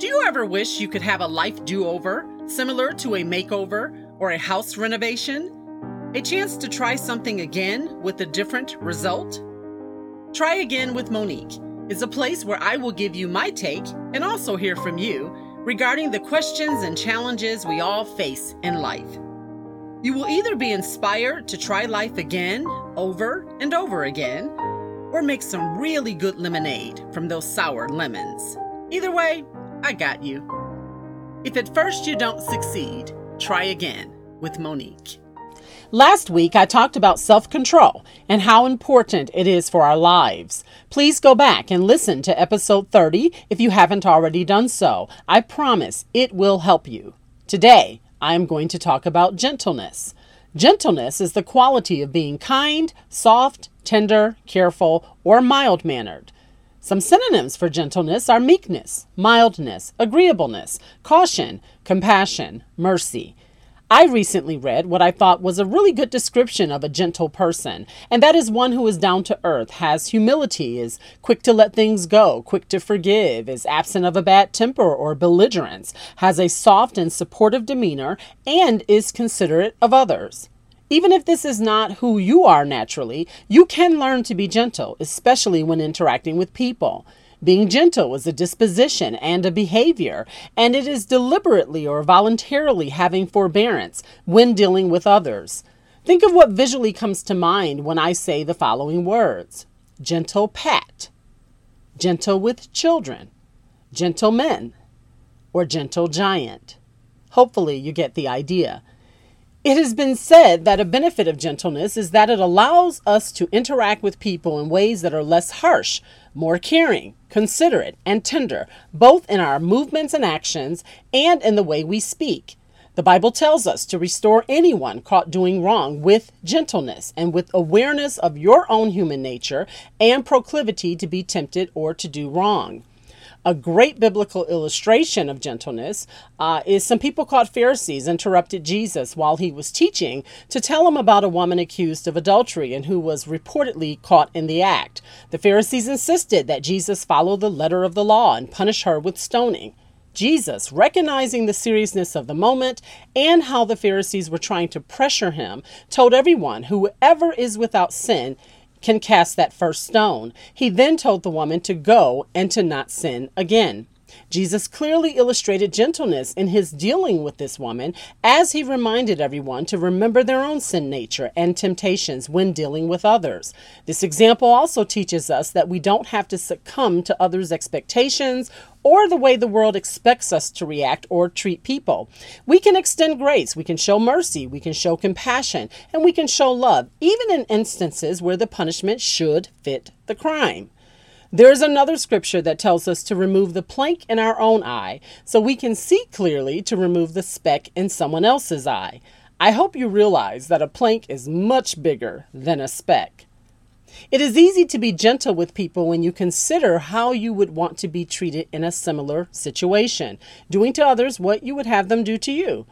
Do you ever wish you could have a life do over, similar to a makeover or a house renovation? A chance to try something again with a different result? Try Again with Monique is a place where I will give you my take and also hear from you regarding the questions and challenges we all face in life. You will either be inspired to try life again, over and over again, or make some really good lemonade from those sour lemons. Either way, I got you. If at first you don't succeed, try again with Monique. Last week, I talked about self control and how important it is for our lives. Please go back and listen to episode 30 if you haven't already done so. I promise it will help you. Today, I am going to talk about gentleness. Gentleness is the quality of being kind, soft, tender, careful, or mild mannered. Some synonyms for gentleness are meekness, mildness, agreeableness, caution, compassion, mercy. I recently read what I thought was a really good description of a gentle person, and that is one who is down to earth, has humility, is quick to let things go, quick to forgive, is absent of a bad temper or belligerence, has a soft and supportive demeanor, and is considerate of others. Even if this is not who you are naturally, you can learn to be gentle, especially when interacting with people. Being gentle is a disposition and a behavior, and it is deliberately or voluntarily having forbearance when dealing with others. Think of what visually comes to mind when I say the following words gentle pat, gentle with children, gentlemen, or gentle giant. Hopefully, you get the idea. It has been said that a benefit of gentleness is that it allows us to interact with people in ways that are less harsh, more caring, considerate, and tender, both in our movements and actions and in the way we speak. The Bible tells us to restore anyone caught doing wrong with gentleness and with awareness of your own human nature and proclivity to be tempted or to do wrong. A great biblical illustration of gentleness uh, is some people called Pharisees interrupted Jesus while he was teaching to tell him about a woman accused of adultery and who was reportedly caught in the act. The Pharisees insisted that Jesus follow the letter of the law and punish her with stoning. Jesus, recognizing the seriousness of the moment and how the Pharisees were trying to pressure him, told everyone, Whoever is without sin can cast that first stone. He then told the woman to go and to not sin again. Jesus clearly illustrated gentleness in his dealing with this woman as he reminded everyone to remember their own sin nature and temptations when dealing with others. This example also teaches us that we don't have to succumb to others' expectations or the way the world expects us to react or treat people. We can extend grace, we can show mercy, we can show compassion, and we can show love, even in instances where the punishment should fit the crime. There is another scripture that tells us to remove the plank in our own eye so we can see clearly to remove the speck in someone else's eye. I hope you realize that a plank is much bigger than a speck. It is easy to be gentle with people when you consider how you would want to be treated in a similar situation, doing to others what you would have them do to you.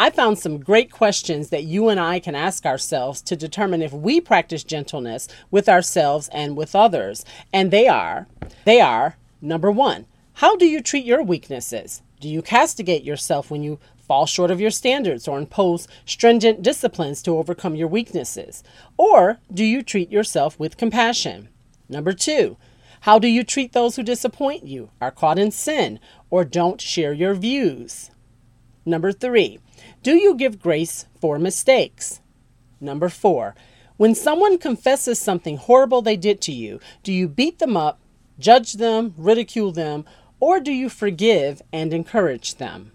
I found some great questions that you and I can ask ourselves to determine if we practice gentleness with ourselves and with others. And they are, they are, number one, how do you treat your weaknesses? Do you castigate yourself when you fall short of your standards or impose stringent disciplines to overcome your weaknesses? Or do you treat yourself with compassion? Number two, how do you treat those who disappoint you, are caught in sin, or don't share your views? Number three, do you give grace for mistakes? Number four, when someone confesses something horrible they did to you, do you beat them up, judge them, ridicule them, or do you forgive and encourage them?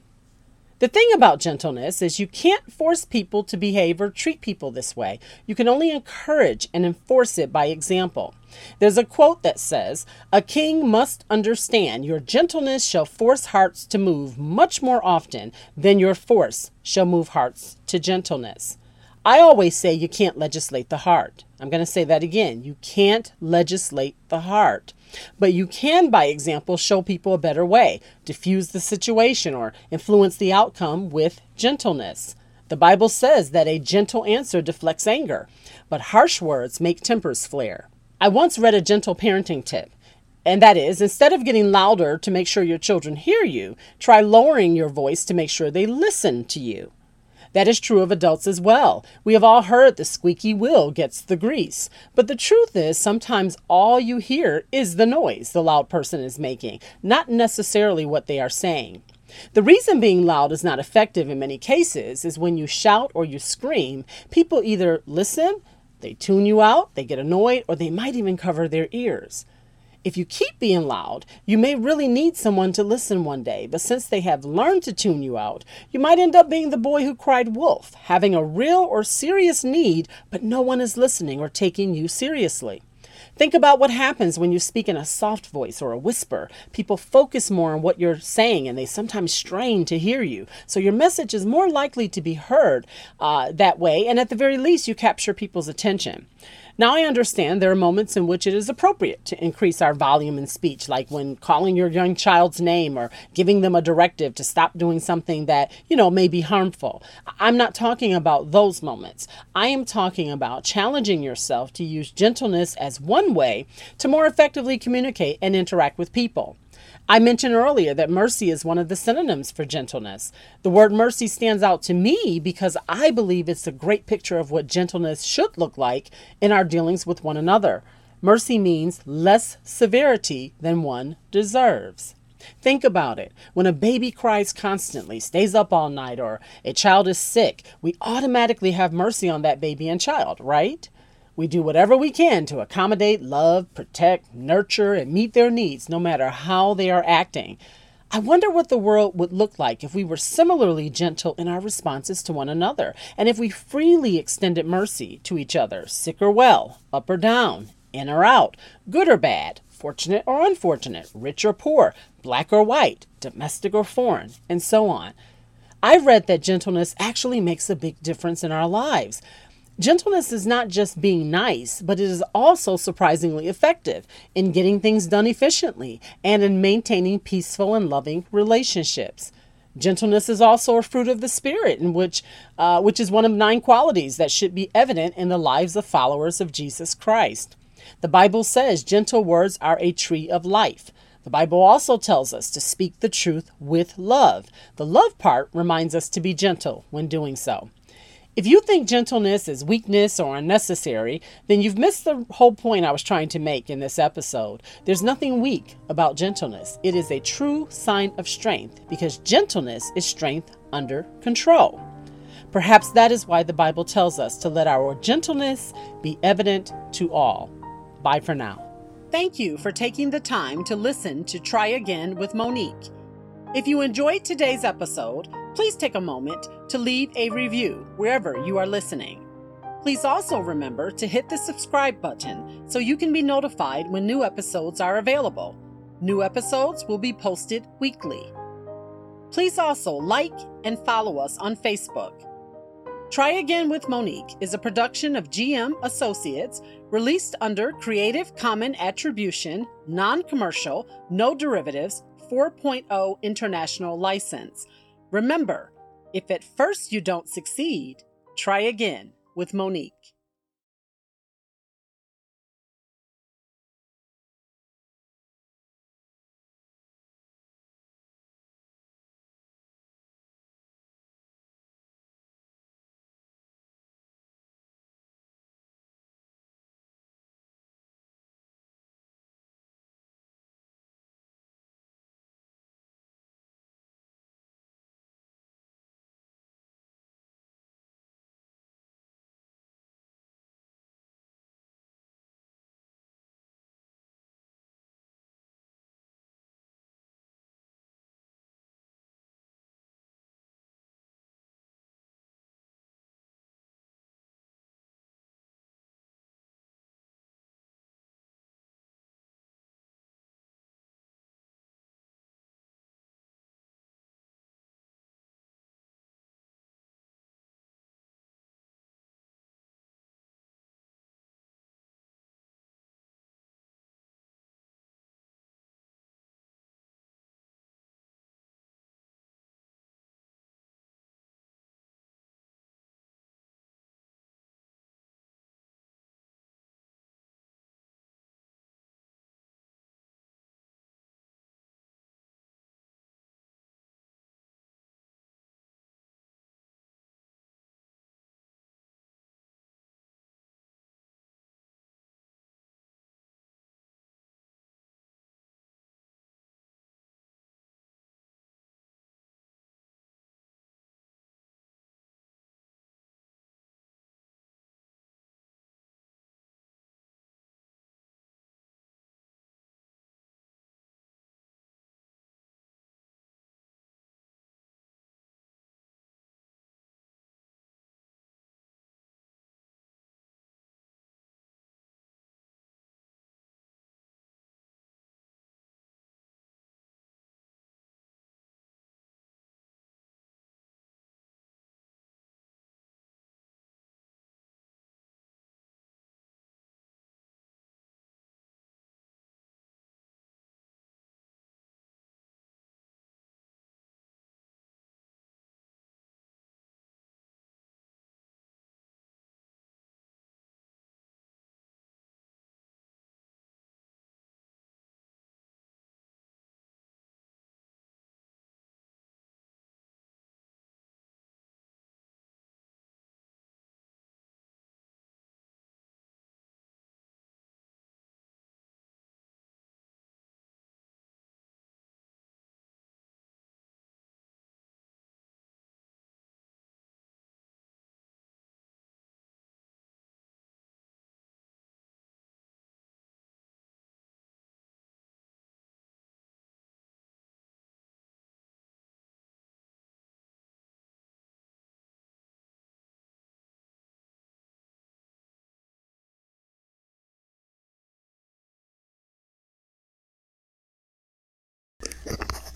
The thing about gentleness is you can't force people to behave or treat people this way. You can only encourage and enforce it by example. There's a quote that says, A king must understand your gentleness shall force hearts to move much more often than your force shall move hearts to gentleness. I always say you can't legislate the heart. I'm going to say that again. You can't legislate the heart. But you can, by example, show people a better way, diffuse the situation, or influence the outcome with gentleness. The Bible says that a gentle answer deflects anger, but harsh words make tempers flare. I once read a gentle parenting tip. And that is, instead of getting louder to make sure your children hear you, try lowering your voice to make sure they listen to you. That is true of adults as well. We have all heard the squeaky wheel gets the grease. But the truth is, sometimes all you hear is the noise the loud person is making, not necessarily what they are saying. The reason being loud is not effective in many cases is when you shout or you scream, people either listen, they tune you out, they get annoyed, or they might even cover their ears. If you keep being loud, you may really need someone to listen one day, but since they have learned to tune you out, you might end up being the boy who cried wolf, having a real or serious need, but no one is listening or taking you seriously. Think about what happens when you speak in a soft voice or a whisper. People focus more on what you're saying and they sometimes strain to hear you. So your message is more likely to be heard uh, that way, and at the very least, you capture people's attention. Now, I understand there are moments in which it is appropriate to increase our volume in speech, like when calling your young child's name or giving them a directive to stop doing something that, you know, may be harmful. I'm not talking about those moments. I am talking about challenging yourself to use gentleness as one way to more effectively communicate and interact with people. I mentioned earlier that mercy is one of the synonyms for gentleness. The word mercy stands out to me because I believe it's a great picture of what gentleness should look like in our dealings with one another. Mercy means less severity than one deserves. Think about it. When a baby cries constantly, stays up all night, or a child is sick, we automatically have mercy on that baby and child, right? We do whatever we can to accommodate, love, protect, nurture, and meet their needs, no matter how they are acting. I wonder what the world would look like if we were similarly gentle in our responses to one another, and if we freely extended mercy to each other, sick or well, up or down, in or out, good or bad, fortunate or unfortunate, rich or poor, black or white, domestic or foreign, and so on. I read that gentleness actually makes a big difference in our lives. Gentleness is not just being nice, but it is also surprisingly effective in getting things done efficiently and in maintaining peaceful and loving relationships. Gentleness is also a fruit of the Spirit, in which, uh, which is one of nine qualities that should be evident in the lives of followers of Jesus Christ. The Bible says gentle words are a tree of life. The Bible also tells us to speak the truth with love. The love part reminds us to be gentle when doing so. If you think gentleness is weakness or unnecessary, then you've missed the whole point I was trying to make in this episode. There's nothing weak about gentleness. It is a true sign of strength because gentleness is strength under control. Perhaps that is why the Bible tells us to let our gentleness be evident to all. Bye for now. Thank you for taking the time to listen to Try Again with Monique. If you enjoyed today's episode, please take a moment to leave a review wherever you are listening. Please also remember to hit the subscribe button so you can be notified when new episodes are available. New episodes will be posted weekly. Please also like and follow us on Facebook. Try Again with Monique is a production of GM Associates released under Creative Common Attribution, Non Commercial, No Derivatives 4.0 International License. Remember, if at first you don't succeed, try again with Monique.